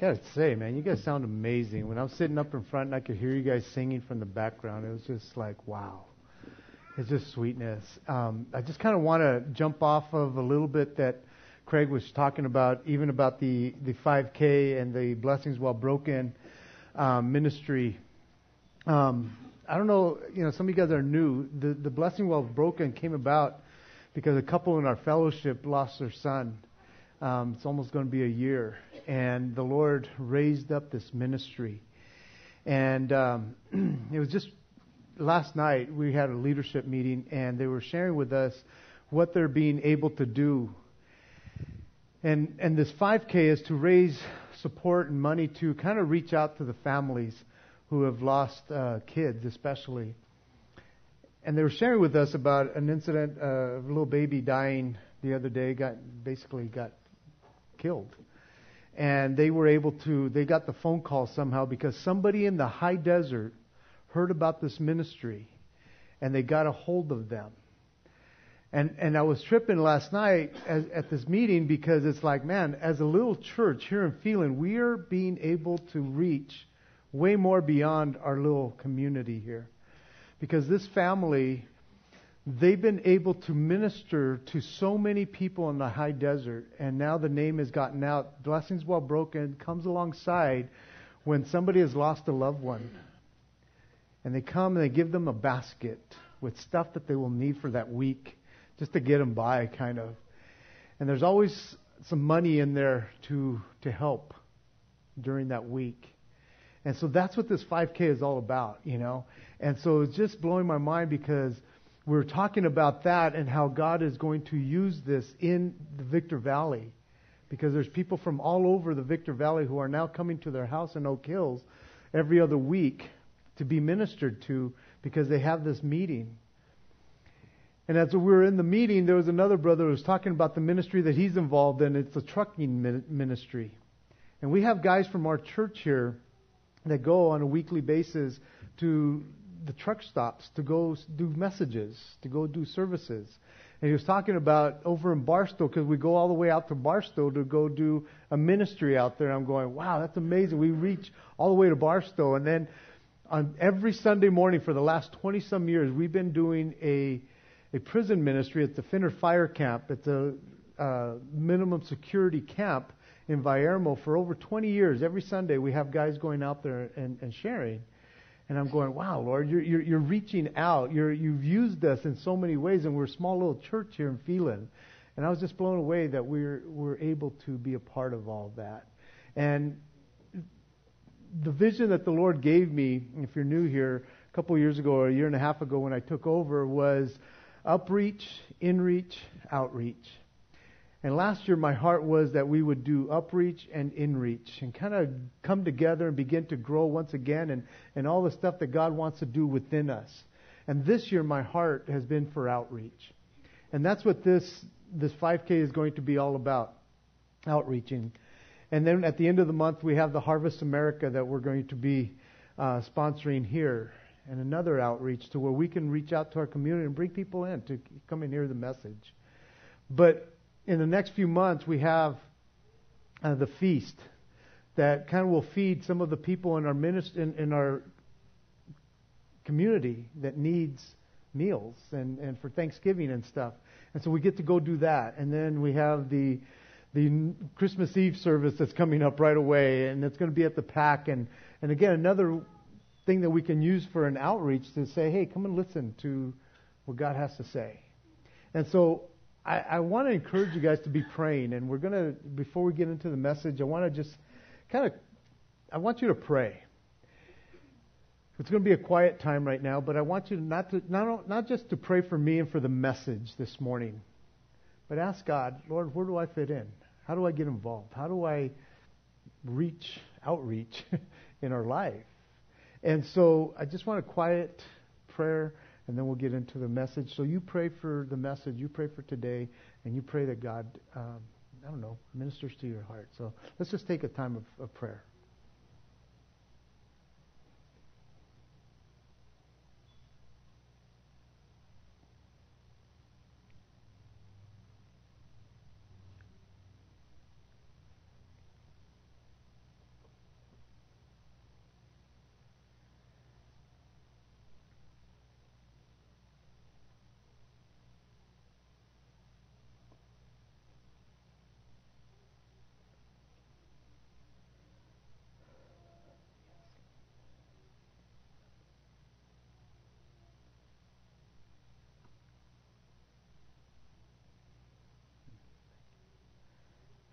Gotta say, man, you guys sound amazing. When I was sitting up in front and I could hear you guys singing from the background, it was just like, wow. It's just sweetness. Um, I just kind of want to jump off of a little bit that Craig was talking about, even about the, the 5K and the Blessings While Broken um, ministry. Um, I don't know, you know, some of you guys are new. The, the Blessing While Broken came about because a couple in our fellowship lost their son. Um, it's almost going to be a year. And the Lord raised up this ministry. And um, it was just last night we had a leadership meeting, and they were sharing with us what they're being able to do. And, and this 5K is to raise support and money to kind of reach out to the families who have lost uh, kids, especially. And they were sharing with us about an incident uh, of a little baby dying the other day, got basically got killed. And they were able to, they got the phone call somehow because somebody in the high desert heard about this ministry and they got a hold of them. And, and I was tripping last night as, at this meeting because it's like, man, as a little church here in Phelan, we are being able to reach way more beyond our little community here. Because this family they've been able to minister to so many people in the high desert, and now the name has gotten out. Blessings While Broken comes alongside when somebody has lost a loved one. And they come and they give them a basket with stuff that they will need for that week just to get them by, kind of. And there's always some money in there to, to help during that week. And so that's what this 5K is all about, you know. And so it's just blowing my mind because we're talking about that and how God is going to use this in the Victor Valley. Because there's people from all over the Victor Valley who are now coming to their house in Oak Hills every other week to be ministered to because they have this meeting. And as we were in the meeting, there was another brother who was talking about the ministry that he's involved in. It's a trucking ministry. And we have guys from our church here that go on a weekly basis to the truck stops to go do messages, to go do services. And he was talking about over in Barstow because we go all the way out to Barstow to go do a ministry out there. I'm going, wow, that's amazing. We reach all the way to Barstow, and then on every Sunday morning for the last 20 some years, we've been doing a a prison ministry at the Fenner Fire Camp. It's a uh, minimum security camp in Valyermo for over 20 years. Every Sunday, we have guys going out there and, and sharing. And I'm going, wow, Lord, you're, you're, you're reaching out. You're, you've used us in so many ways, and we're a small little church here in Phelan. And I was just blown away that we're, we're able to be a part of all that. And the vision that the Lord gave me, if you're new here, a couple of years ago or a year and a half ago when I took over, was upreach, inreach, outreach. And last year, my heart was that we would do upreach and inreach and kind of come together and begin to grow once again and, and all the stuff that God wants to do within us. And this year, my heart has been for outreach. And that's what this, this 5K is going to be all about outreaching. And then at the end of the month, we have the Harvest America that we're going to be uh, sponsoring here and another outreach to where we can reach out to our community and bring people in to come and hear the message. But in the next few months, we have uh, the feast that kind of will feed some of the people in our minist- in, in our community that needs meals and, and for Thanksgiving and stuff. And so we get to go do that. And then we have the the Christmas Eve service that's coming up right away, and it's going to be at the pack. And, and again, another thing that we can use for an outreach to say, hey, come and listen to what God has to say. And so I, I want to encourage you guys to be praying. And we're going to, before we get into the message, I want to just kind of, I want you to pray. It's going to be a quiet time right now, but I want you not to not not just to pray for me and for the message this morning, but ask God, Lord, where do I fit in? How do I get involved? How do I reach outreach in our life? And so I just want a quiet prayer and then we'll get into the message. So you pray for the message, you pray for today, and you pray that God, um, I don't know, ministers to your heart. So let's just take a time of, of prayer.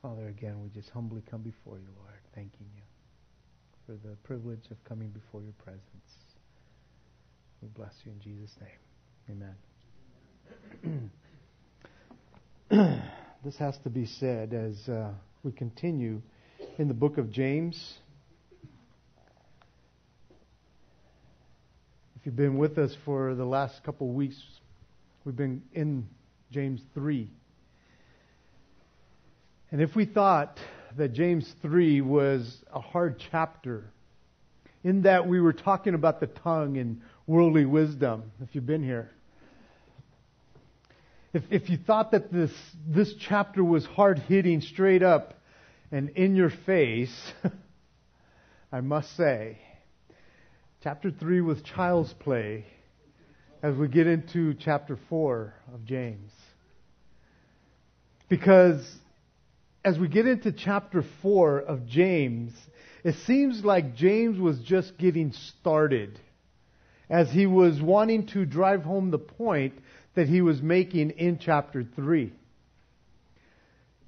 Father, again, we just humbly come before you, Lord, thanking you for the privilege of coming before your presence. We bless you in Jesus' name. Amen. this has to be said as uh, we continue in the book of James. If you've been with us for the last couple of weeks, we've been in James 3. And if we thought that James 3 was a hard chapter, in that we were talking about the tongue and worldly wisdom, if you've been here, if, if you thought that this, this chapter was hard hitting straight up and in your face, I must say, chapter 3 was child's play as we get into chapter 4 of James. Because as we get into chapter 4 of James, it seems like James was just getting started as he was wanting to drive home the point that he was making in chapter 3.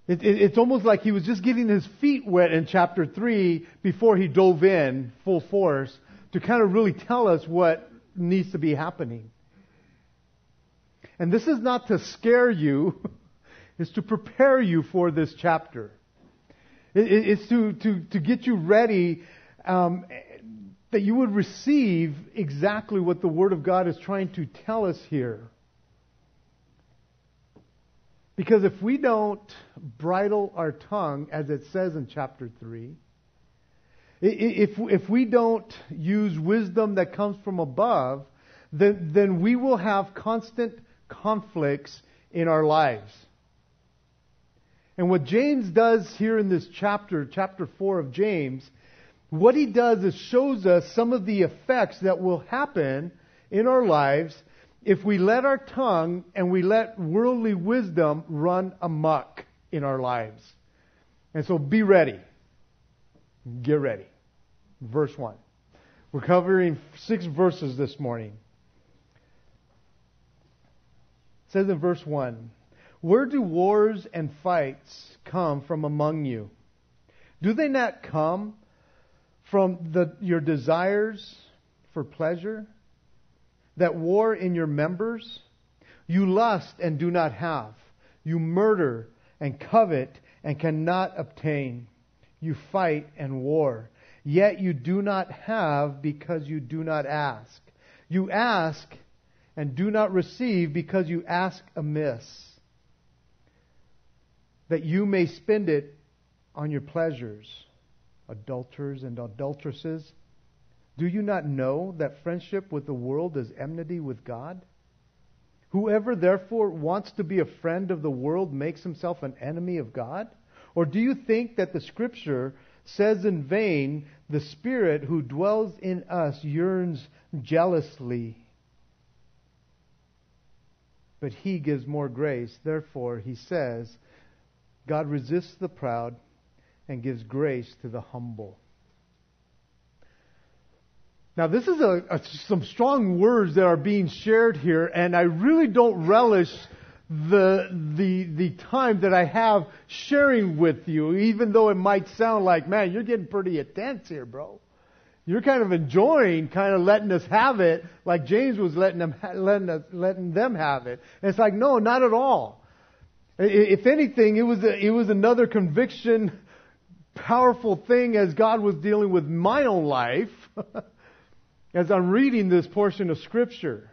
It, it, it's almost like he was just getting his feet wet in chapter 3 before he dove in full force to kind of really tell us what needs to be happening. And this is not to scare you, it's to prepare you for this chapter. It, it's to, to, to get you ready um, that you would receive exactly what the Word of God is trying to tell us here. Because if we don't bridle our tongue, as it says in chapter 3, if, if we don't use wisdom that comes from above, then, then we will have constant conflicts in our lives. And what James does here in this chapter, chapter 4 of James, what he does is shows us some of the effects that will happen in our lives if we let our tongue and we let worldly wisdom run amok in our lives. And so be ready. Get ready. Verse 1. We're covering six verses this morning. It says in verse 1 Where do wars and fights come from among you? Do they not come from the, your desires for pleasure? that war in your members? You lust and do not have. You murder and covet and cannot obtain. You fight and war. Yet you do not have because you do not ask. You ask and do not receive because you ask amiss, that you may spend it on your pleasures. Adulterers and adulteresses, do you not know that friendship with the world is enmity with God? Whoever therefore wants to be a friend of the world makes himself an enemy of God? Or do you think that the scripture says in vain, the Spirit who dwells in us yearns jealously? But he gives more grace. Therefore, he says, God resists the proud and gives grace to the humble. Now, this is a, a, some strong words that are being shared here, and I really don't relish the, the, the time that I have sharing with you, even though it might sound like, man, you're getting pretty intense here, bro. You're kind of enjoying kind of letting us have it like James was letting them, letting, us, letting them have it. And it's like, no, not at all. If anything, it was, a, it was another conviction, powerful thing as God was dealing with my own life. as I'm reading this portion of Scripture.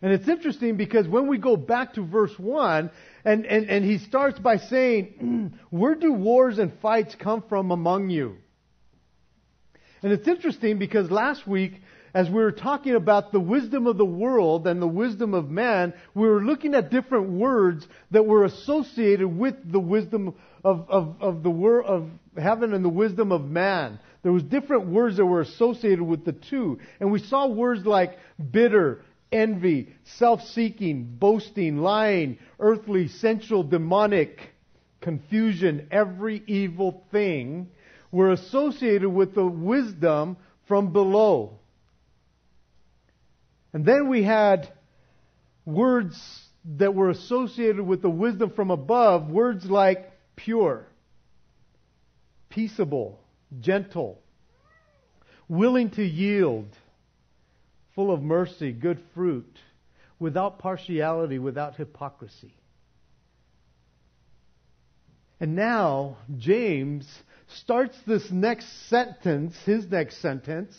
And it's interesting because when we go back to verse 1, and, and, and he starts by saying, Where do wars and fights come from among you? And it's interesting because last week, as we were talking about the wisdom of the world and the wisdom of man, we were looking at different words that were associated with the wisdom of, of, of the of heaven and the wisdom of man. There was different words that were associated with the two. And we saw words like bitter, envy, self-seeking, boasting, lying, earthly, sensual, demonic, confusion, every evil thing were associated with the wisdom from below. And then we had words that were associated with the wisdom from above, words like pure, peaceable, gentle, willing to yield, full of mercy, good fruit, without partiality, without hypocrisy. And now, James starts this next sentence, his next sentence,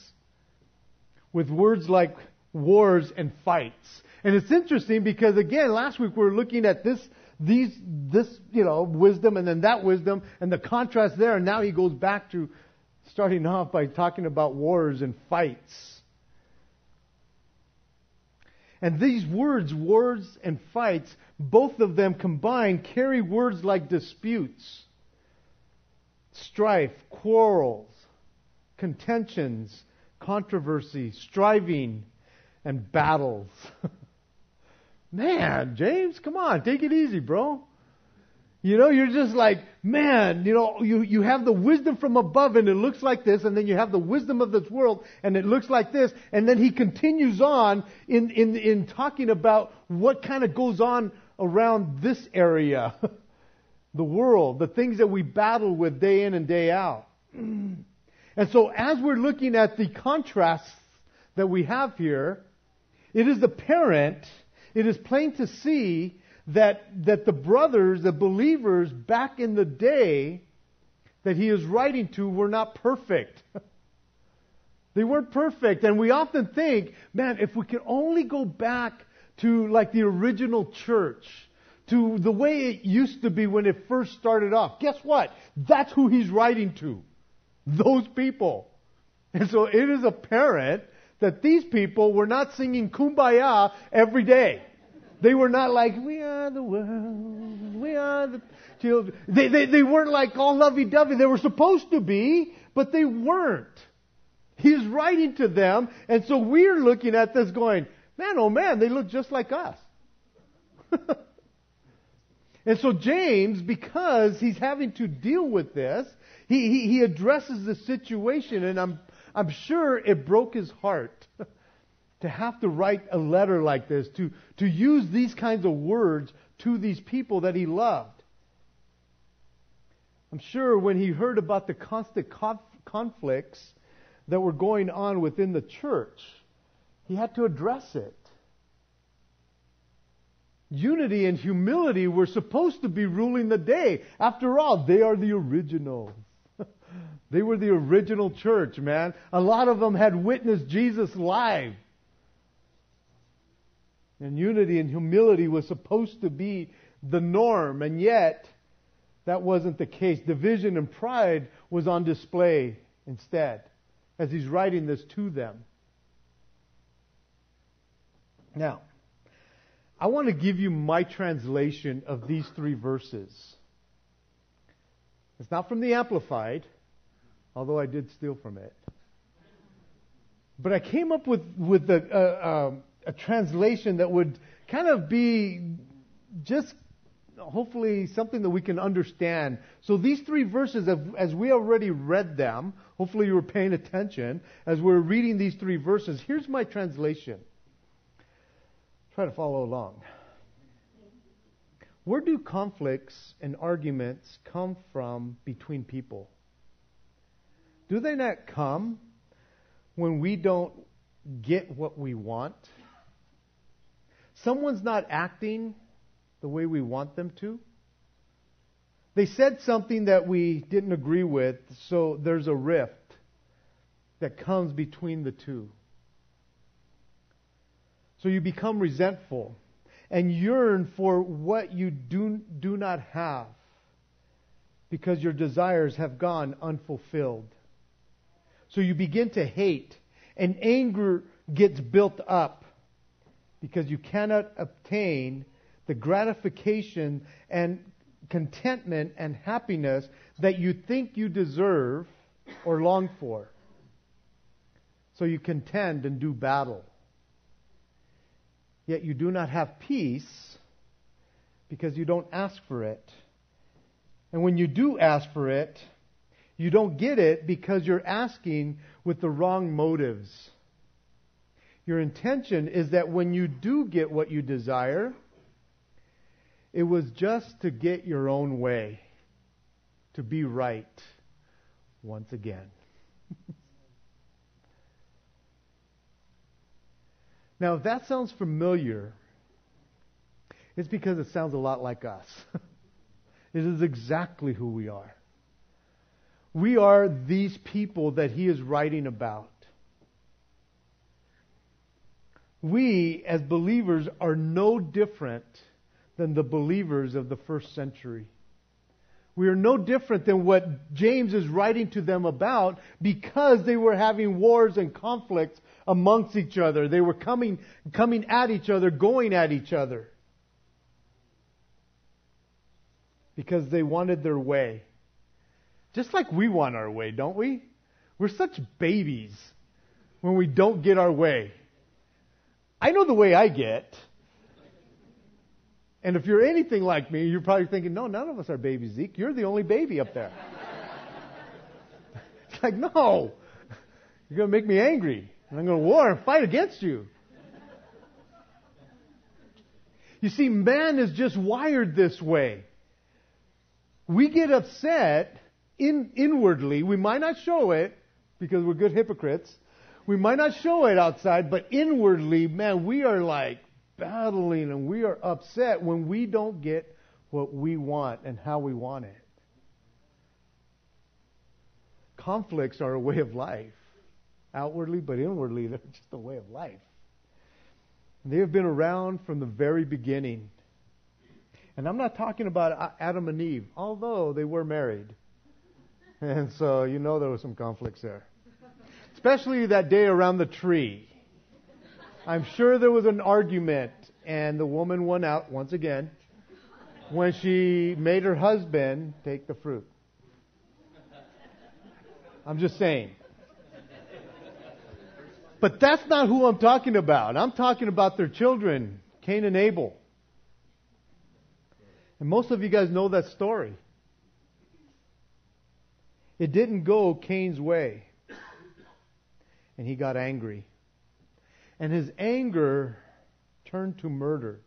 with words like wars and fights. And it's interesting because again, last week we were looking at this, these, this, you know, wisdom and then that wisdom and the contrast there. And now he goes back to starting off by talking about wars and fights. And these words, wars and fights, both of them combined carry words like disputes, strife, quarrels, contentions, controversy, striving, and battles. Man, James, come on, take it easy, bro. You know, you're just like, man, you know, you, you have the wisdom from above and it looks like this, and then you have the wisdom of this world and it looks like this, and then he continues on in, in, in talking about what kind of goes on around this area. the world, the things that we battle with day in and day out. And so as we're looking at the contrasts that we have here, it is apparent, it is plain to see that, that the brothers, the believers back in the day that he is writing to were not perfect. they weren't perfect. And we often think, man, if we could only go back to like the original church, to the way it used to be when it first started off. Guess what? That's who he's writing to. Those people. And so it is apparent that these people were not singing kumbaya every day. They were not like, we are the world, we are the children. They, they, they weren't like all lovey-dovey. They were supposed to be, but they weren't. He's writing to them, and so we're looking at this going, man, oh man, they look just like us. and so James, because he's having to deal with this, he, he, he addresses the situation, and I'm, I'm sure it broke his heart to have to write a letter like this, to, to use these kinds of words to these people that he loved. I'm sure when he heard about the constant conf- conflicts that were going on within the church, he had to address it. Unity and humility were supposed to be ruling the day. After all, they are the originals. They were the original church, man. A lot of them had witnessed Jesus live. And unity and humility was supposed to be the norm, and yet that wasn't the case. Division and pride was on display instead as he's writing this to them. Now, I want to give you my translation of these three verses. It's not from the Amplified, although I did steal from it. But I came up with, with a, uh, um, a translation that would kind of be just hopefully something that we can understand. So these three verses, as we already read them, hopefully you were paying attention as we're reading these three verses. Here's my translation. Try to follow along. Where do conflicts and arguments come from between people? Do they not come when we don't get what we want? someone's not acting the way we want them to. They said something that we didn't agree with, so there's a rift that comes between the two. So you become resentful and yearn for what you do, do not have because your desires have gone unfulfilled. So you begin to hate, and anger gets built up because you cannot obtain the gratification and contentment and happiness that you think you deserve or long for. So you contend and do battle. Yet you do not have peace because you don't ask for it. And when you do ask for it, you don't get it because you're asking with the wrong motives. Your intention is that when you do get what you desire, it was just to get your own way. to be right once again. now, if that sounds familiar, it's because it sounds a lot like us. it is exactly who we are. We are these people that he is writing about. We, as believers, are no different than the believers of the first century. We are no different than what James is writing to them about because they were having wars and conflicts amongst each other. They were coming, coming at each other, going at each other. Because they wanted their way. Just like we want our way, don't we? We're such babies when we don't get our way. I know the way I get. And if you're anything like me, you're probably thinking, no, none of us are babies, Zeke. You're the only baby up there. it's like, no. You're going to make me angry. And I'm going to war and fight against you. You see, man is just wired this way. We get upset in, inwardly. We might not show it because we're good hypocrites. We might not show it outside, but inwardly, man, we are like battling and we are upset when we don't get what we want and how we want it. Conflicts are a way of life. Outwardly, but inwardly, they're just a way of life. They have been around from the very beginning. And I'm not talking about Adam and Eve, although they were married. And so you know there was some conflicts there. Especially that day around the tree. I'm sure there was an argument, and the woman won out once again when she made her husband take the fruit. I'm just saying. But that's not who I'm talking about. I'm talking about their children, Cain and Abel. And most of you guys know that story. It didn't go Cain's way. And he got angry. And his anger turned to murder.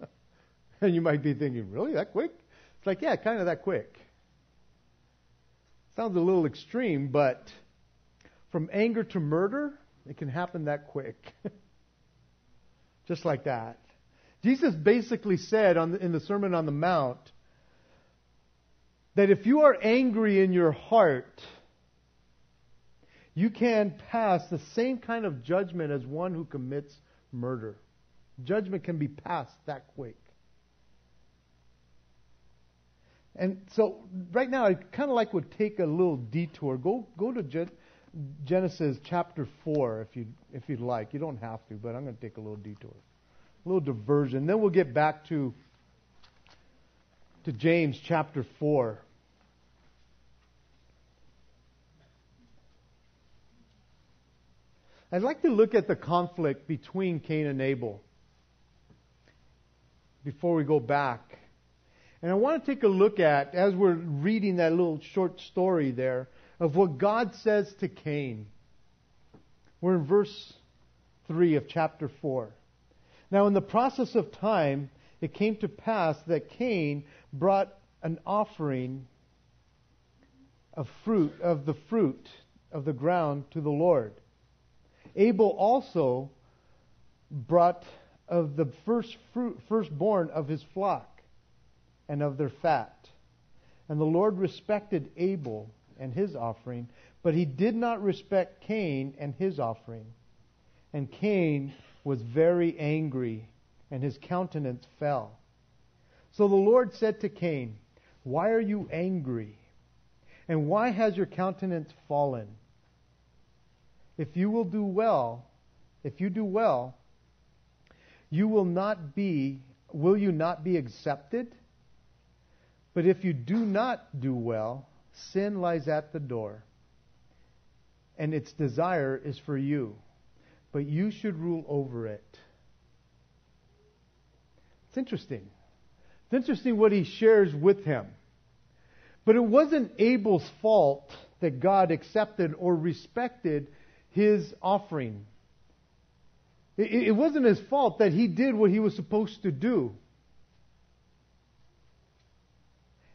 and you might be thinking, really? That quick? It's like, yeah, kind of that quick. Sounds a little extreme, but from anger to murder, it can happen that quick. Just like that. Jesus basically said the, in the Sermon on the Mount that if you are angry in your heart, you can pass the same kind of judgment as one who commits murder. Judgment can be passed that quick. And so, right now, I kind of like would take a little detour. Go, go to Genesis chapter four, if you if you'd like. You don't have to, but I'm going to take a little detour, a little diversion. Then we'll get back to to James chapter four. I'd like to look at the conflict between Cain and Abel before we go back. And I want to take a look at, as we're reading that little short story there, of what God says to Cain. We're in verse 3 of chapter 4. Now, in the process of time, it came to pass that Cain brought an offering of fruit, of the fruit of the ground to the Lord. Abel also brought of the first fruit, firstborn of his flock and of their fat. And the Lord respected Abel and his offering, but he did not respect Cain and his offering. And Cain was very angry, and his countenance fell. So the Lord said to Cain, Why are you angry? And why has your countenance fallen? if you will do well, if you do well, you will not be, will you not be accepted? But if you do not do well, sin lies at the door, and its desire is for you, but you should rule over it. It's interesting. It's interesting what he shares with him. But it wasn't Abel's fault that God accepted or respected his offering. It, it wasn't his fault that he did what he was supposed to do.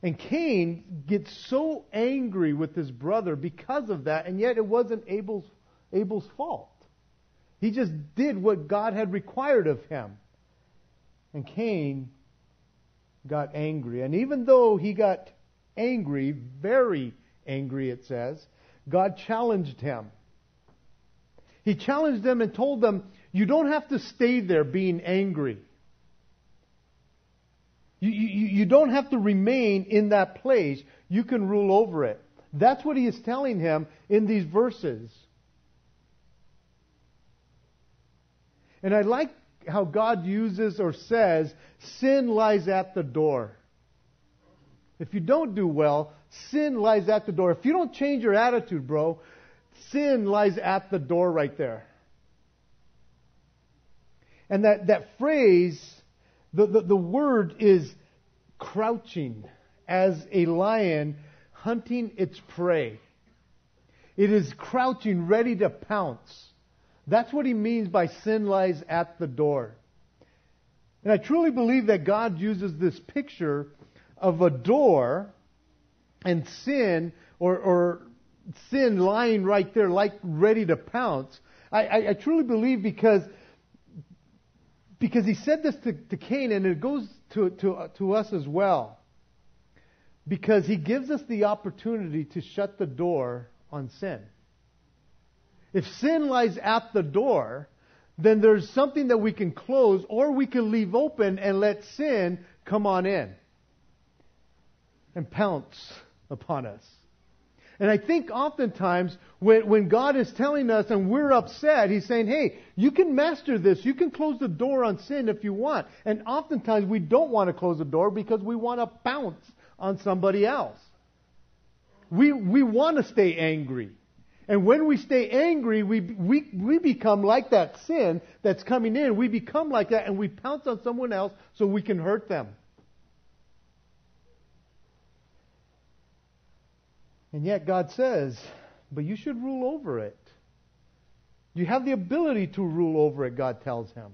And Cain gets so angry with his brother because of that, and yet it wasn't Abel's, Abel's fault. He just did what God had required of him. And Cain got angry. And even though he got angry, very angry, it says, God challenged him. He challenged them and told them, You don't have to stay there being angry. You, you, you don't have to remain in that place. You can rule over it. That's what he is telling him in these verses. And I like how God uses or says, sin lies at the door. If you don't do well, sin lies at the door. If you don't change your attitude, bro, sin lies at the door right there. And that, that phrase, the, the, the word is crouching as a lion hunting its prey. It is crouching, ready to pounce. That's what he means by sin lies at the door. And I truly believe that God uses this picture of a door and sin or, or sin lying right there, like ready to pounce. I, I, I truly believe because because he said this to, to Cain, and it goes to, to, to us as well. Because he gives us the opportunity to shut the door on sin. If sin lies at the door, then there's something that we can close or we can leave open and let sin come on in and pounce upon us. And I think oftentimes when, when God is telling us and we're upset, He's saying, hey, you can master this. You can close the door on sin if you want. And oftentimes we don't want to close the door because we want to pounce on somebody else. We, we want to stay angry. And when we stay angry, we, we, we become like that sin that's coming in. We become like that and we pounce on someone else so we can hurt them. And yet God says, but you should rule over it. You have the ability to rule over it, God tells him.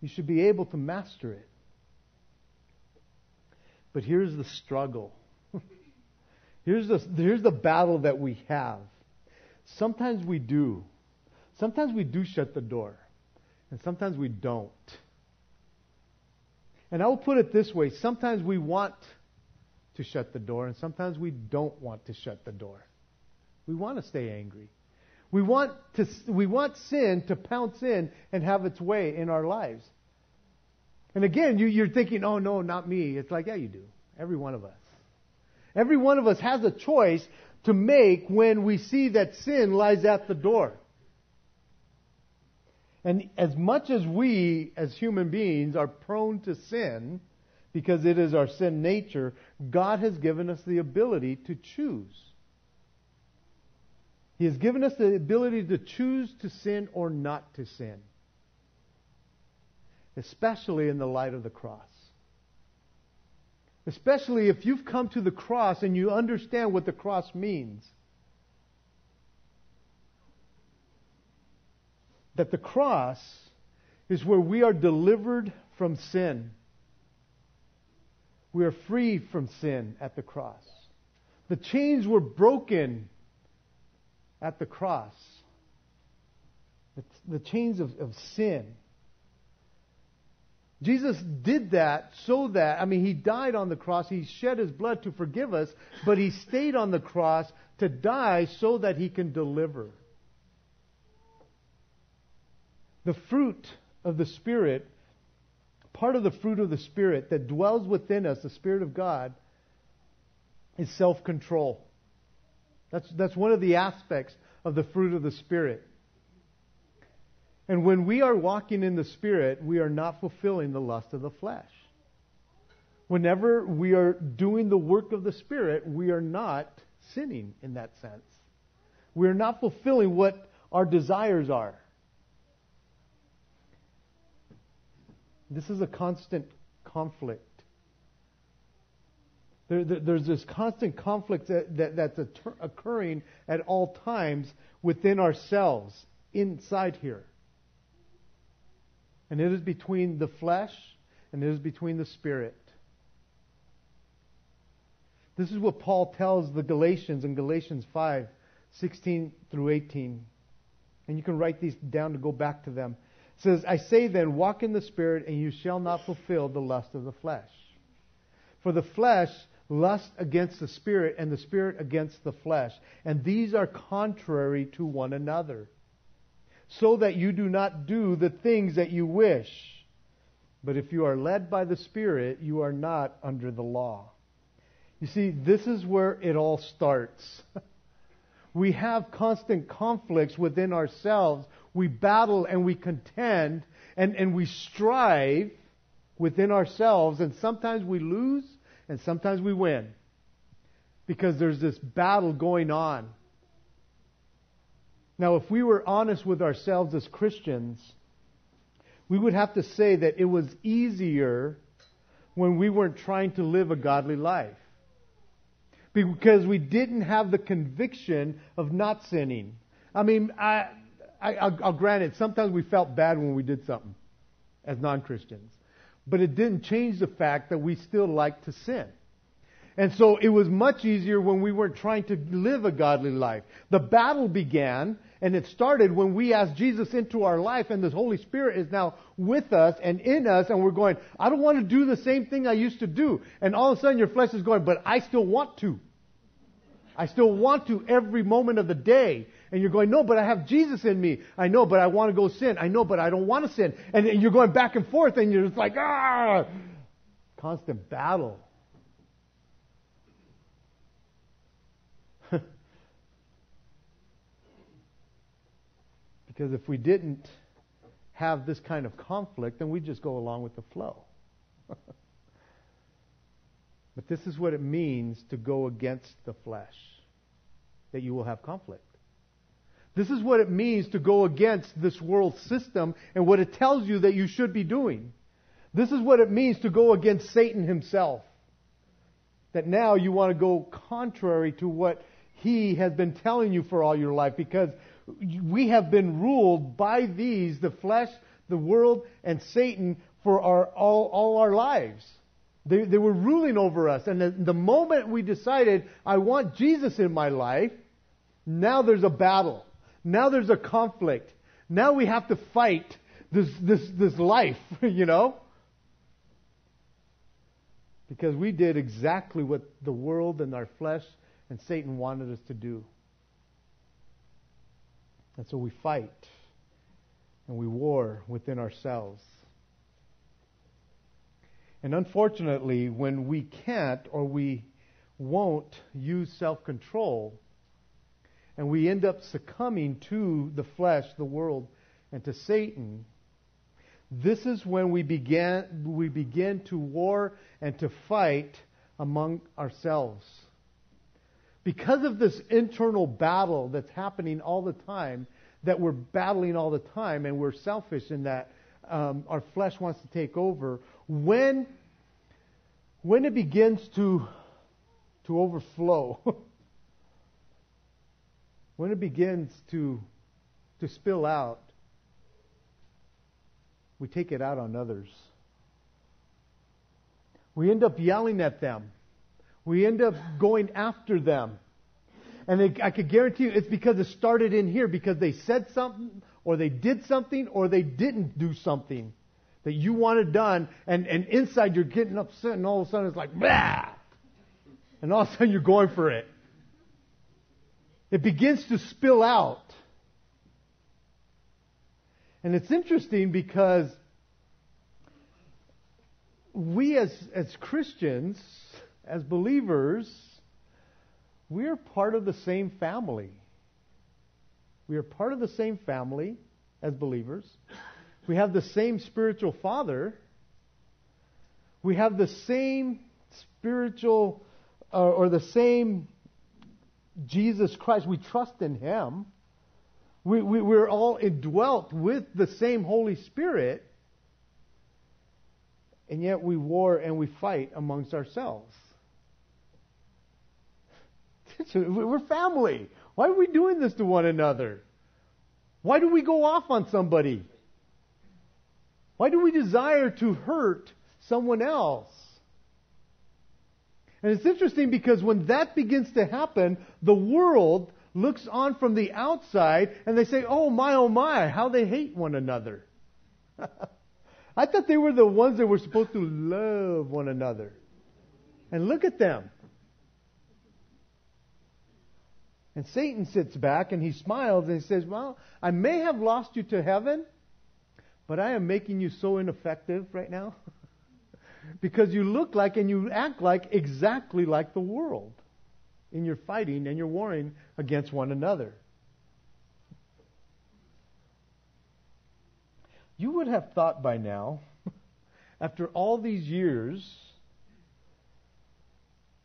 You should be able to master it. But here's the struggle. Here's, the, here's the battle that we have. Sometimes we do. Sometimes we do shut the door. And sometimes we don't. And I will put it this way sometimes we want to shut the door, and sometimes we don't want to shut the door. We want to stay angry. We want, to, we want sin to pounce in and have its way in our lives. And again, you, you're thinking, oh no, not me. It's like, yeah, you do. Every one of us. Every one of us has a choice to make when we see that sin lies at the door. And as much as we, as human beings, are prone to sin, because it is our sin nature, God has given us the ability to choose. He has given us the ability to choose to sin or not to sin, especially in the light of the cross. Especially if you've come to the cross and you understand what the cross means. That the cross is where we are delivered from sin. We are free from sin at the cross. The chains were broken at the cross. The chains of, of sin. Jesus did that so that, I mean, he died on the cross, he shed his blood to forgive us, but he stayed on the cross to die so that he can deliver. The fruit of the Spirit part of the fruit of the Spirit that dwells within us, the Spirit of God, is self control. That's, that's one of the aspects of the fruit of the Spirit. And when we are walking in the Spirit, we are not fulfilling the lust of the flesh. Whenever we are doing the work of the Spirit, we are not sinning in that sense. We are not fulfilling what our desires are. This is a constant conflict. There, there, there's this constant conflict that, that, that's occurring at all times within ourselves, inside here. And it is between the flesh and it is between the spirit. This is what Paul tells the Galatians in Galatians 5 16 through 18. And you can write these down to go back to them. It says, I say then, walk in the Spirit, and you shall not fulfill the lust of the flesh. For the flesh lust against the Spirit, and the Spirit against the flesh. And these are contrary to one another. So that you do not do the things that you wish. But if you are led by the Spirit, you are not under the law. You see, this is where it all starts. we have constant conflicts within ourselves. We battle and we contend and, and we strive within ourselves, and sometimes we lose and sometimes we win because there's this battle going on. Now, if we were honest with ourselves as Christians, we would have to say that it was easier when we weren't trying to live a godly life because we didn't have the conviction of not sinning. I mean, I, I, I'll, I'll grant it, sometimes we felt bad when we did something as non Christians. But it didn't change the fact that we still like to sin. And so it was much easier when we weren't trying to live a godly life. The battle began, and it started when we asked Jesus into our life, and the Holy Spirit is now with us and in us, and we're going, I don't want to do the same thing I used to do. And all of a sudden your flesh is going, but I still want to. I still want to every moment of the day. And you're going, no, but I have Jesus in me. I know, but I want to go sin. I know, but I don't want to sin. And you're going back and forth, and you're just like, ah! Constant battle. Because if we didn't have this kind of conflict, then we'd just go along with the flow. but this is what it means to go against the flesh, that you will have conflict. This is what it means to go against this world system and what it tells you that you should be doing. This is what it means to go against Satan himself. That now you want to go contrary to what he has been telling you for all your life because we have been ruled by these, the flesh, the world, and Satan for our, all, all our lives. They, they were ruling over us. And the, the moment we decided, I want Jesus in my life, now there's a battle. Now there's a conflict. Now we have to fight this, this, this life, you know? Because we did exactly what the world and our flesh and Satan wanted us to do. And so we fight and we war within ourselves. And unfortunately, when we can't or we won't use self control, and we end up succumbing to the flesh, the world, and to Satan, this is when we begin, we begin to war and to fight among ourselves. Because of this internal battle that's happening all the time, that we're battling all the time, and we're selfish in that um, our flesh wants to take over, when, when it begins to, to overflow, when it begins to, to spill out, we take it out on others. We end up yelling at them. We end up going after them. And I could guarantee you it's because it started in here because they said something or they did something or they didn't do something that you wanted done and, and inside you're getting upset and all of a sudden it's like, blah! And all of a sudden you're going for it. It begins to spill out. And it's interesting because we as, as Christians, as believers, we are part of the same family. We are part of the same family as believers. We have the same spiritual father. We have the same spiritual uh, or the same Jesus Christ. We trust in Him. We, we, we're all indwelt with the same Holy Spirit. And yet we war and we fight amongst ourselves. We're family. Why are we doing this to one another? Why do we go off on somebody? Why do we desire to hurt someone else? And it's interesting because when that begins to happen, the world looks on from the outside and they say, oh my, oh my, how they hate one another. I thought they were the ones that were supposed to love one another. And look at them. And Satan sits back and he smiles and he says, Well, I may have lost you to heaven, but I am making you so ineffective right now because you look like and you act like exactly like the world in your fighting and your warring against one another. You would have thought by now, after all these years,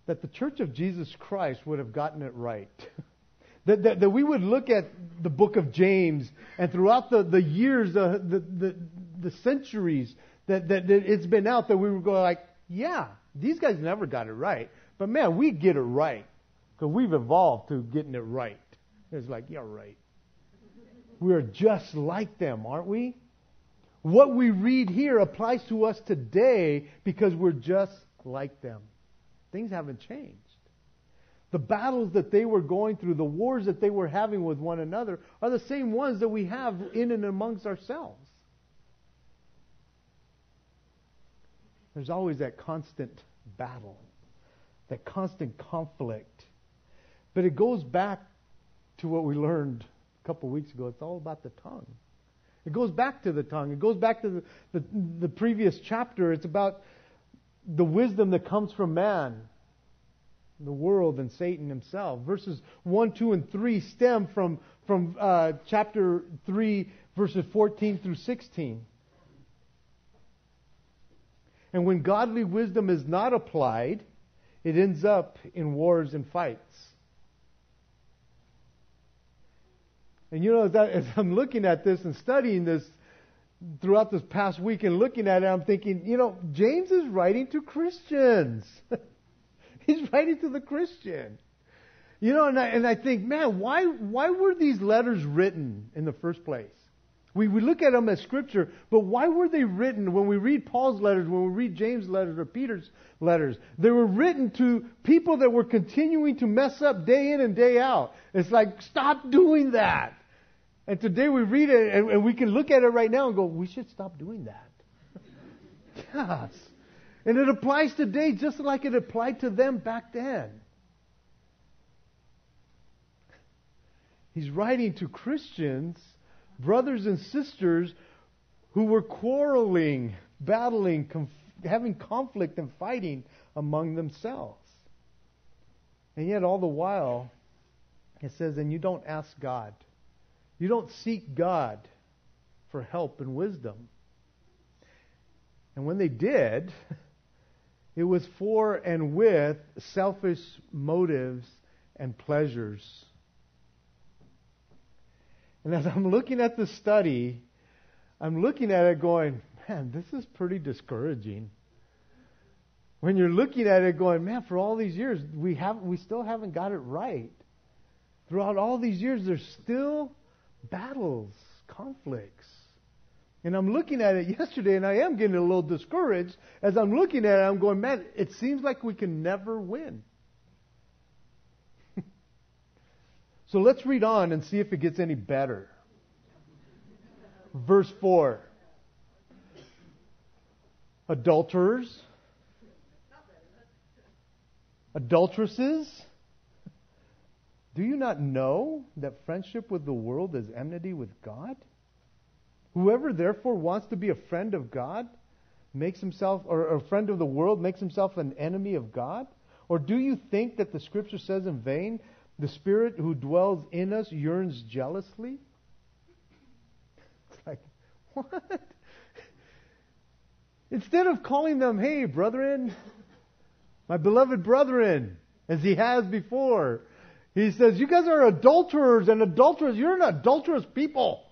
that the Church of Jesus Christ would have gotten it right. that, that, that, we would look at the book of James and throughout the, the years, the, the, the, the centuries that, that, that it's been out, that we would go like, yeah, these guys never got it right. But man, we get it right. Because we've evolved to getting it right. It's like, yeah, right. We're just like them, aren't we? What we read here applies to us today because we're just like them. Things haven't changed. The battles that they were going through, the wars that they were having with one another, are the same ones that we have in and amongst ourselves. There's always that constant battle, that constant conflict. But it goes back to what we learned a couple of weeks ago. It's all about the tongue. It goes back to the tongue. It goes back to the, the, the previous chapter. It's about the wisdom that comes from man the world and Satan himself. Verses 1, 2, and 3 stem from, from uh, chapter 3, verses 14 through 16. And when godly wisdom is not applied, it ends up in wars and fights. And you know, as, I, as I'm looking at this and studying this throughout this past week and looking at it, I'm thinking, you know, James is writing to Christians. He's writing to the Christian. You know, and I, and I think, man, why, why were these letters written in the first place? We, we look at them as scripture, but why were they written when we read Paul's letters, when we read James' letters or Peter's letters? They were written to people that were continuing to mess up day in and day out. It's like, stop doing that. And today we read it and, and we can look at it right now and go, we should stop doing that. yes. And it applies today just like it applied to them back then. He's writing to Christians, brothers and sisters, who were quarreling, battling, conf- having conflict and fighting among themselves. And yet, all the while, it says, and you don't ask God. You don't seek God for help and wisdom. And when they did, It was for and with selfish motives and pleasures. And as I'm looking at the study, I'm looking at it going, man, this is pretty discouraging. When you're looking at it going, man, for all these years, we have we still haven't got it right. Throughout all these years, there's still battles, conflicts. And I'm looking at it yesterday and I am getting a little discouraged. As I'm looking at it, I'm going, man, it seems like we can never win. so let's read on and see if it gets any better. Verse 4 Adulterers, adulteresses, do you not know that friendship with the world is enmity with God? Whoever therefore wants to be a friend of God makes himself, or a friend of the world, makes himself an enemy of God? Or do you think that the scripture says in vain, the Spirit who dwells in us yearns jealously? It's like, what? Instead of calling them, hey, brethren, my beloved brethren, as he has before, he says, you guys are adulterers and adulterers. You're an adulterous people.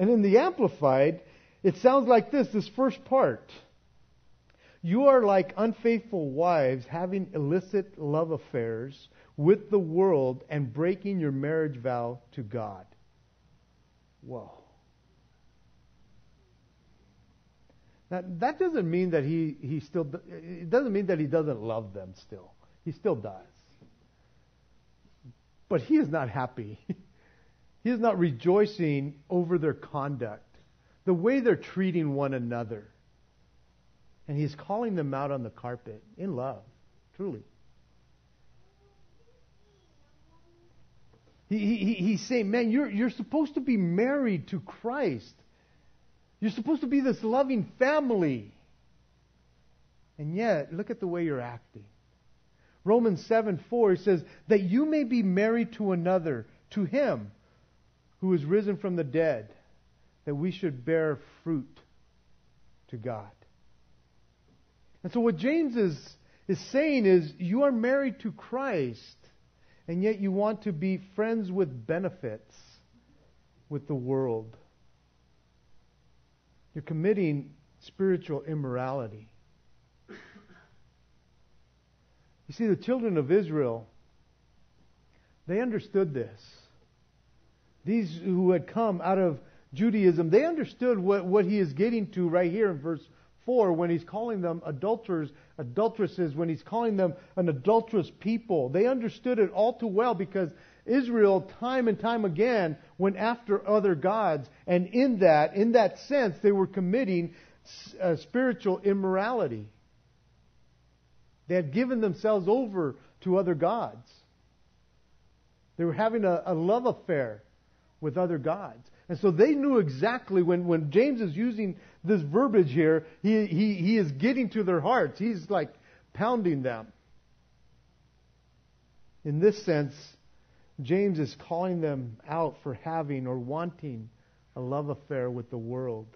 And in the Amplified, it sounds like this this first part. You are like unfaithful wives having illicit love affairs with the world and breaking your marriage vow to God. Whoa. Now, that doesn't mean that he, he still, it doesn't mean that he doesn't love them still. He still does. But he is not happy. he is not rejoicing over their conduct, the way they're treating one another. And he's calling them out on the carpet in love, truly. He, he, he's saying, man, you're, you're supposed to be married to Christ. You're supposed to be this loving family. And yet, look at the way you're acting. Romans 7 4 he says, That you may be married to another, to him who is risen from the dead, that we should bear fruit to God. And so, what James is, is saying is, you are married to Christ, and yet you want to be friends with benefits with the world. You're committing spiritual immorality. You see, the children of Israel, they understood this. These who had come out of Judaism, they understood what, what he is getting to right here in verse 4 when he's calling them adulterers, adulteresses, when he's calling them an adulterous people. They understood it all too well because Israel, time and time again, went after other gods. And in that, in that sense, they were committing uh, spiritual immorality. They had given themselves over to other gods. They were having a, a love affair with other gods. And so they knew exactly when, when James is using this verbiage here, he, he, he is getting to their hearts. He's like pounding them. In this sense, James is calling them out for having or wanting a love affair with the world.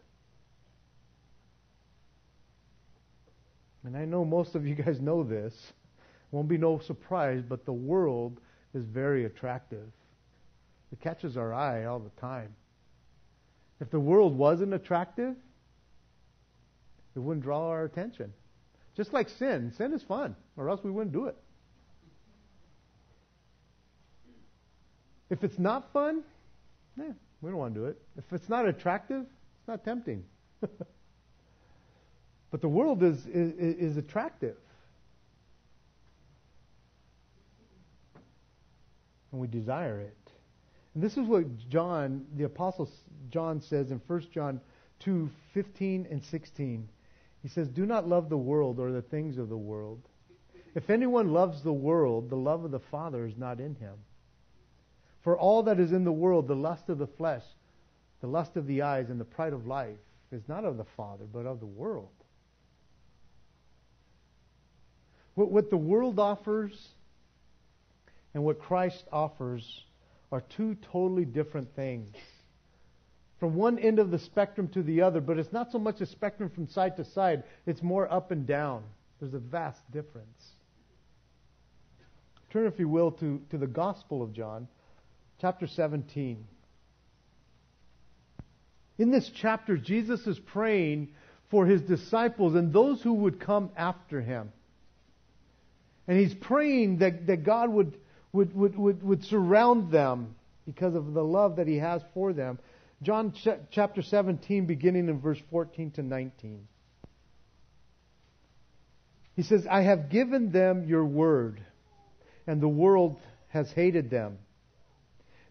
And I know most of you guys know this. Won't be no surprise, but the world is very attractive. It catches our eye all the time. If the world wasn't attractive, it wouldn't draw our attention. Just like sin. Sin is fun, or else we wouldn't do it. If it's not fun, eh, we don't want to do it. If it's not attractive, it's not tempting. but the world is, is, is attractive. And we desire it. And this is what John, the Apostle John says in 1 John 2 15 and 16. He says, Do not love the world or the things of the world. If anyone loves the world, the love of the Father is not in him. For all that is in the world, the lust of the flesh, the lust of the eyes, and the pride of life, is not of the Father, but of the world. What, what the world offers and what Christ offers are two totally different things. From one end of the spectrum to the other, but it's not so much a spectrum from side to side, it's more up and down. There's a vast difference. Turn, if you will, to, to the Gospel of John, chapter 17. In this chapter, Jesus is praying for his disciples and those who would come after him. And he's praying that, that God would, would, would, would, would surround them because of the love that he has for them. John ch- chapter 17, beginning in verse 14 to 19. He says, I have given them your word, and the world has hated them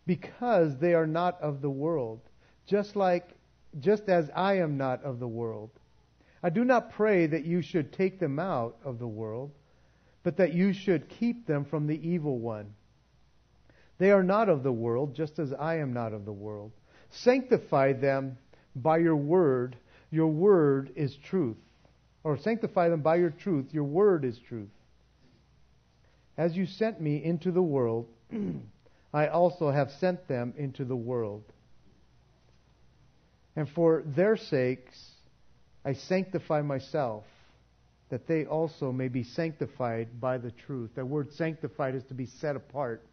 because they are not of the world, just like just as I am not of the world. I do not pray that you should take them out of the world, but that you should keep them from the evil one. They are not of the world, just as I am not of the world. Sanctify them by your word. Your word is truth. Or sanctify them by your truth. Your word is truth. As you sent me into the world, I also have sent them into the world. And for their sakes, I sanctify myself, that they also may be sanctified by the truth. That word sanctified is to be set apart.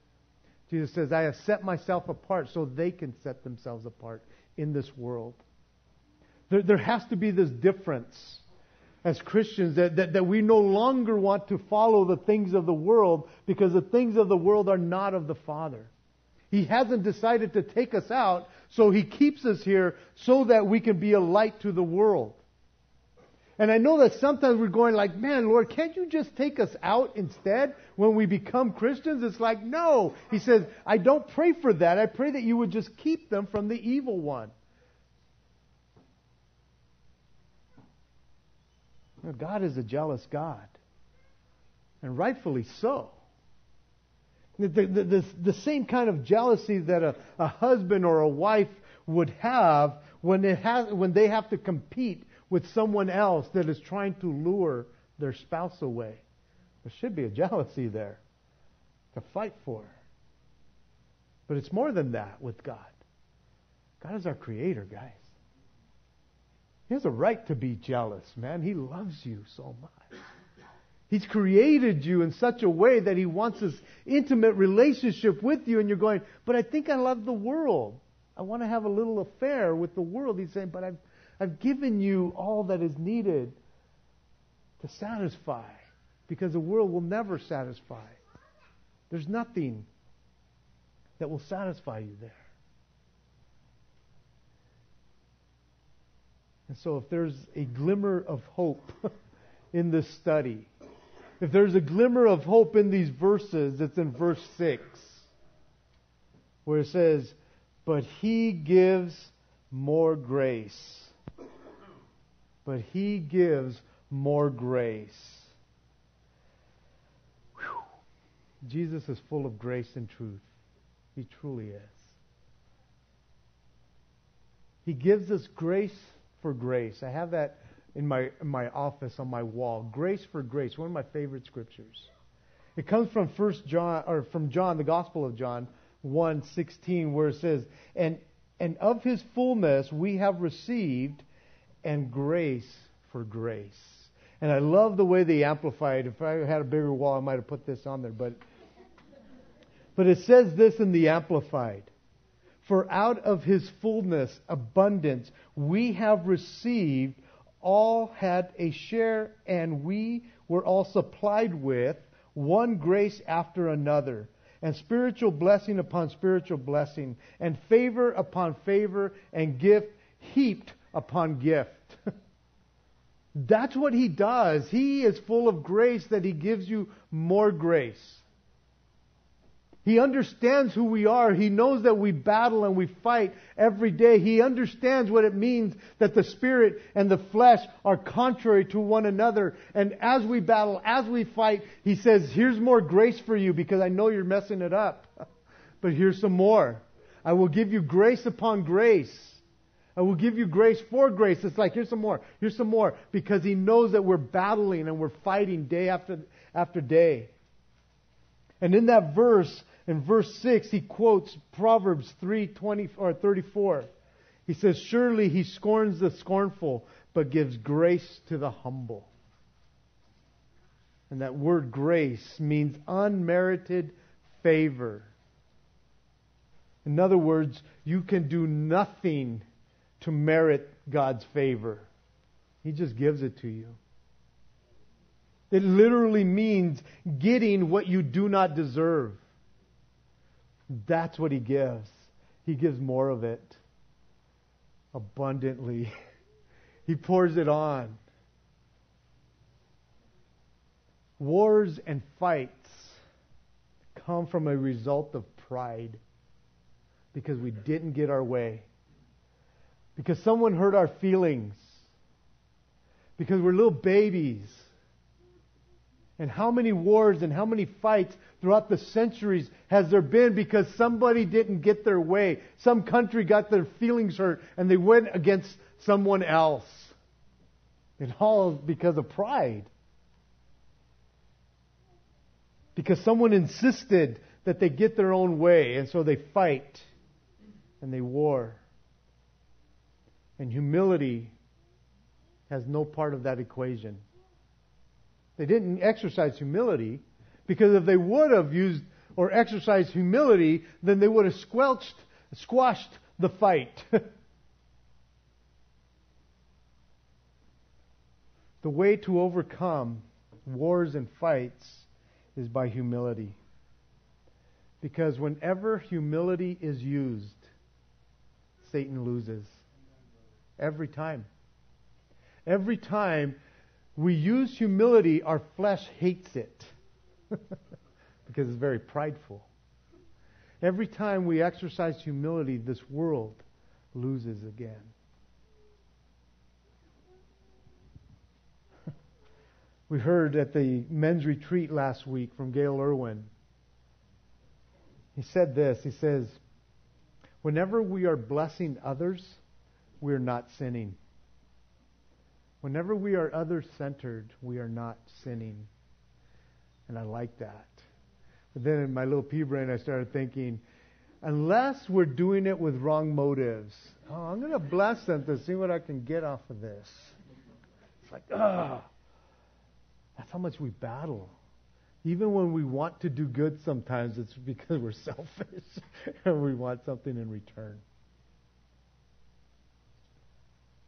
Jesus says, I have set myself apart so they can set themselves apart in this world. There, there has to be this difference as Christians that, that, that we no longer want to follow the things of the world because the things of the world are not of the Father. He hasn't decided to take us out, so He keeps us here so that we can be a light to the world. And I know that sometimes we're going like, man, Lord, can't you just take us out instead when we become Christians? It's like, no. He says, I don't pray for that. I pray that you would just keep them from the evil one. God is a jealous God. And rightfully so. The, the, the, the, same kind of jealousy that a, a husband or a wife would have when, it has, when they have to compete with someone else that is trying to lure their spouse away. There should be a jealousy there to fight for. But it's more than that with God. God is our creator, guys. He has a right to be jealous, man. He loves you so much. He's created you in such a way that He wants this intimate relationship with you, and you're going, but I think I love the world. I want to have a little affair with the world. He's saying, but I've I've given you all that is needed to satisfy because the world will never satisfy. There's nothing that will satisfy you there. And so, if there's a glimmer of hope in this study, if there's a glimmer of hope in these verses, it's in verse 6, where it says, But he gives more grace but He gives more grace. Whew. Jesus is full of grace and truth. He truly is. He gives us grace for grace. I have that in my in my office on my wall. Grace for grace, one of my favorite scriptures. It comes from First John or from John, the Gospel of John 1:16 where it says, "And and of his fullness we have received and grace for grace. And I love the way they amplified. If I had a bigger wall, I might have put this on there. But, but it says this in the Amplified. For out of his fullness, abundance, we have received, all had a share, and we were all supplied with one grace after another, and spiritual blessing upon spiritual blessing, and favor upon favor, and gift heaped upon gift. That's what he does. He is full of grace that he gives you more grace. He understands who we are. He knows that we battle and we fight every day. He understands what it means that the spirit and the flesh are contrary to one another. And as we battle, as we fight, he says, here's more grace for you because I know you're messing it up. But here's some more. I will give you grace upon grace. I will give you grace for grace. It's like, here's some more, here's some more, because he knows that we're battling and we're fighting day after, after day. And in that verse, in verse 6, he quotes Proverbs 3, 20, or 34. He says, Surely he scorns the scornful, but gives grace to the humble. And that word grace means unmerited favor. In other words, you can do nothing to merit God's favor. He just gives it to you. It literally means getting what you do not deserve. That's what He gives. He gives more of it abundantly. He pours it on. Wars and fights come from a result of pride because we didn't get our way because someone hurt our feelings, because we're little babies. And how many wars and how many fights throughout the centuries has there been because somebody didn't get their way? Some country got their feelings hurt and they went against someone else. It all because of pride. Because someone insisted that they get their own way and so they fight and they war. And humility has no part of that equation. They didn't exercise humility because if they would have used or exercised humility, then they would have squelched, squashed the fight. the way to overcome wars and fights is by humility. Because whenever humility is used, Satan loses. Every time. Every time we use humility, our flesh hates it because it's very prideful. Every time we exercise humility, this world loses again. we heard at the men's retreat last week from Gail Irwin. He said this He says, Whenever we are blessing others, we're not sinning. Whenever we are other centered, we are not sinning. And I like that. But then in my little pea brain, I started thinking, unless we're doing it with wrong motives, oh, I'm going to bless them to see what I can get off of this. It's like, ah, that's how much we battle. Even when we want to do good, sometimes it's because we're selfish and we want something in return.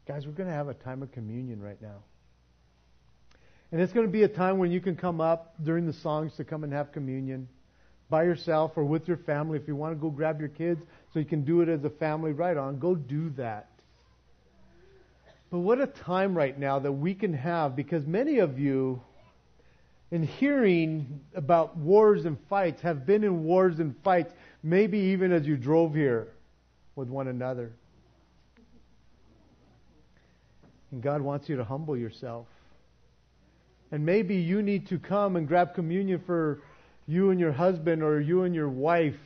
Guys, we're going to have a time of communion right now. And it's going to be a time when you can come up during the songs to come and have communion by yourself or with your family. If you want to go grab your kids so you can do it as a family, right on, go do that. But what a time right now that we can have because many of you, in hearing about wars and fights, have been in wars and fights, maybe even as you drove here with one another. And God wants you to humble yourself. And maybe you need to come and grab communion for you and your husband or you and your wife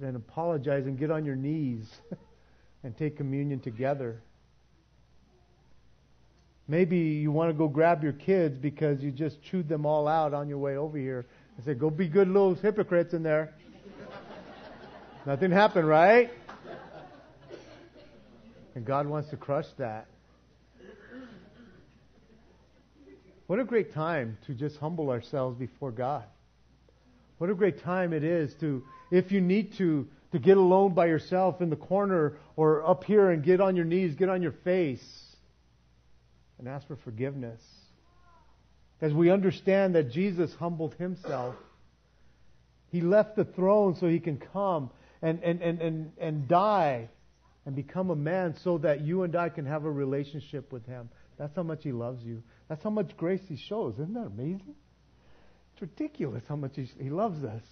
and apologize and get on your knees and take communion together. Maybe you want to go grab your kids because you just chewed them all out on your way over here and say, go be good little hypocrites in there. Nothing happened, right? And God wants to crush that. What a great time to just humble ourselves before God. What a great time it is to, if you need to, to get alone by yourself in the corner or up here and get on your knees, get on your face, and ask for forgiveness. As we understand that Jesus humbled himself, he left the throne so he can come and, and, and, and, and die and become a man so that you and I can have a relationship with him. That's how much he loves you. That's how much grace he shows. Isn't that amazing? It's ridiculous how much he, he loves us.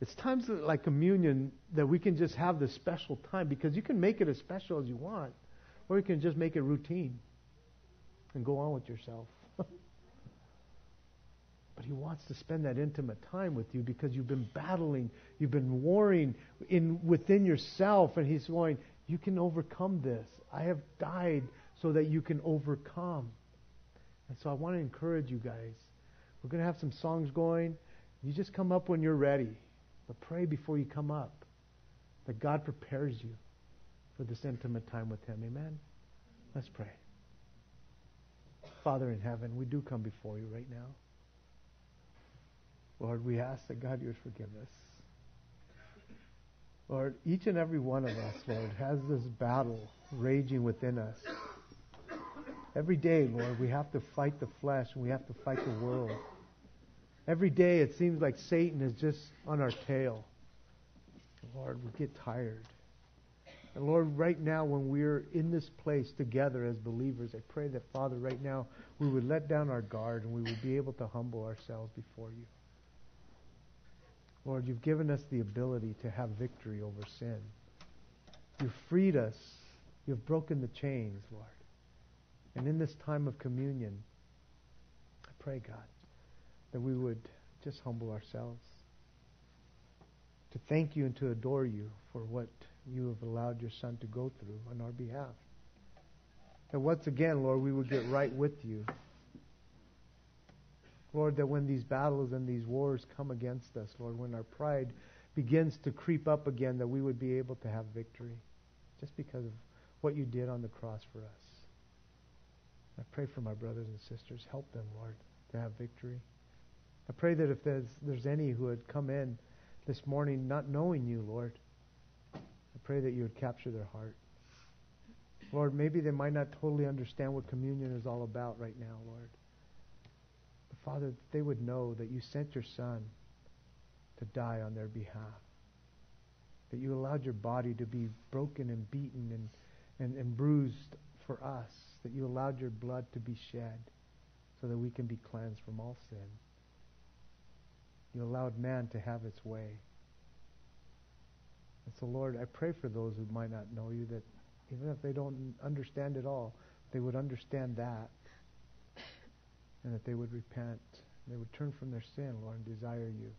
It's times like communion that we can just have this special time because you can make it as special as you want, or you can just make it routine and go on with yourself. but he wants to spend that intimate time with you because you've been battling, you've been warring in within yourself, and he's going, You can overcome this. I have died so that you can overcome. And so I want to encourage you guys. We're going to have some songs going. You just come up when you're ready. But pray before you come up that God prepares you for this intimate time with Him. Amen? Let's pray. Father in heaven, we do come before you right now. Lord, we ask that God, you would forgive us. Lord, each and every one of us, Lord, has this battle raging within us. Every day, Lord, we have to fight the flesh and we have to fight the world. Every day it seems like Satan is just on our tail. Lord, we get tired. And Lord, right now when we're in this place together as believers, I pray that, Father, right now we would let down our guard and we would be able to humble ourselves before you. Lord, you've given us the ability to have victory over sin. You've freed us You've broken the chains, Lord. And in this time of communion, I pray, God, that we would just humble ourselves to thank you and to adore you for what you have allowed your Son to go through on our behalf. That once again, Lord, we would get right with you. Lord, that when these battles and these wars come against us, Lord, when our pride begins to creep up again, that we would be able to have victory just because of what you did on the cross for us. I pray for my brothers and sisters. Help them, Lord, to have victory. I pray that if there's, there's any who had come in this morning not knowing you, Lord, I pray that you would capture their heart. Lord, maybe they might not totally understand what communion is all about right now, Lord. Father, they would know that you sent your Son to die on their behalf. That you allowed your body to be broken and beaten and and, and bruised for us, that you allowed your blood to be shed so that we can be cleansed from all sin. You allowed man to have its way. And so, Lord, I pray for those who might not know you that even if they don't understand it all, they would understand that and that they would repent. They would turn from their sin, Lord, and desire you.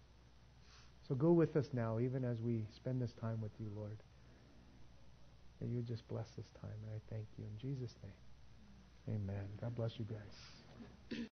So go with us now, even as we spend this time with you, Lord. That you just bless this time. And I thank you in Jesus' name. Amen. God bless you guys.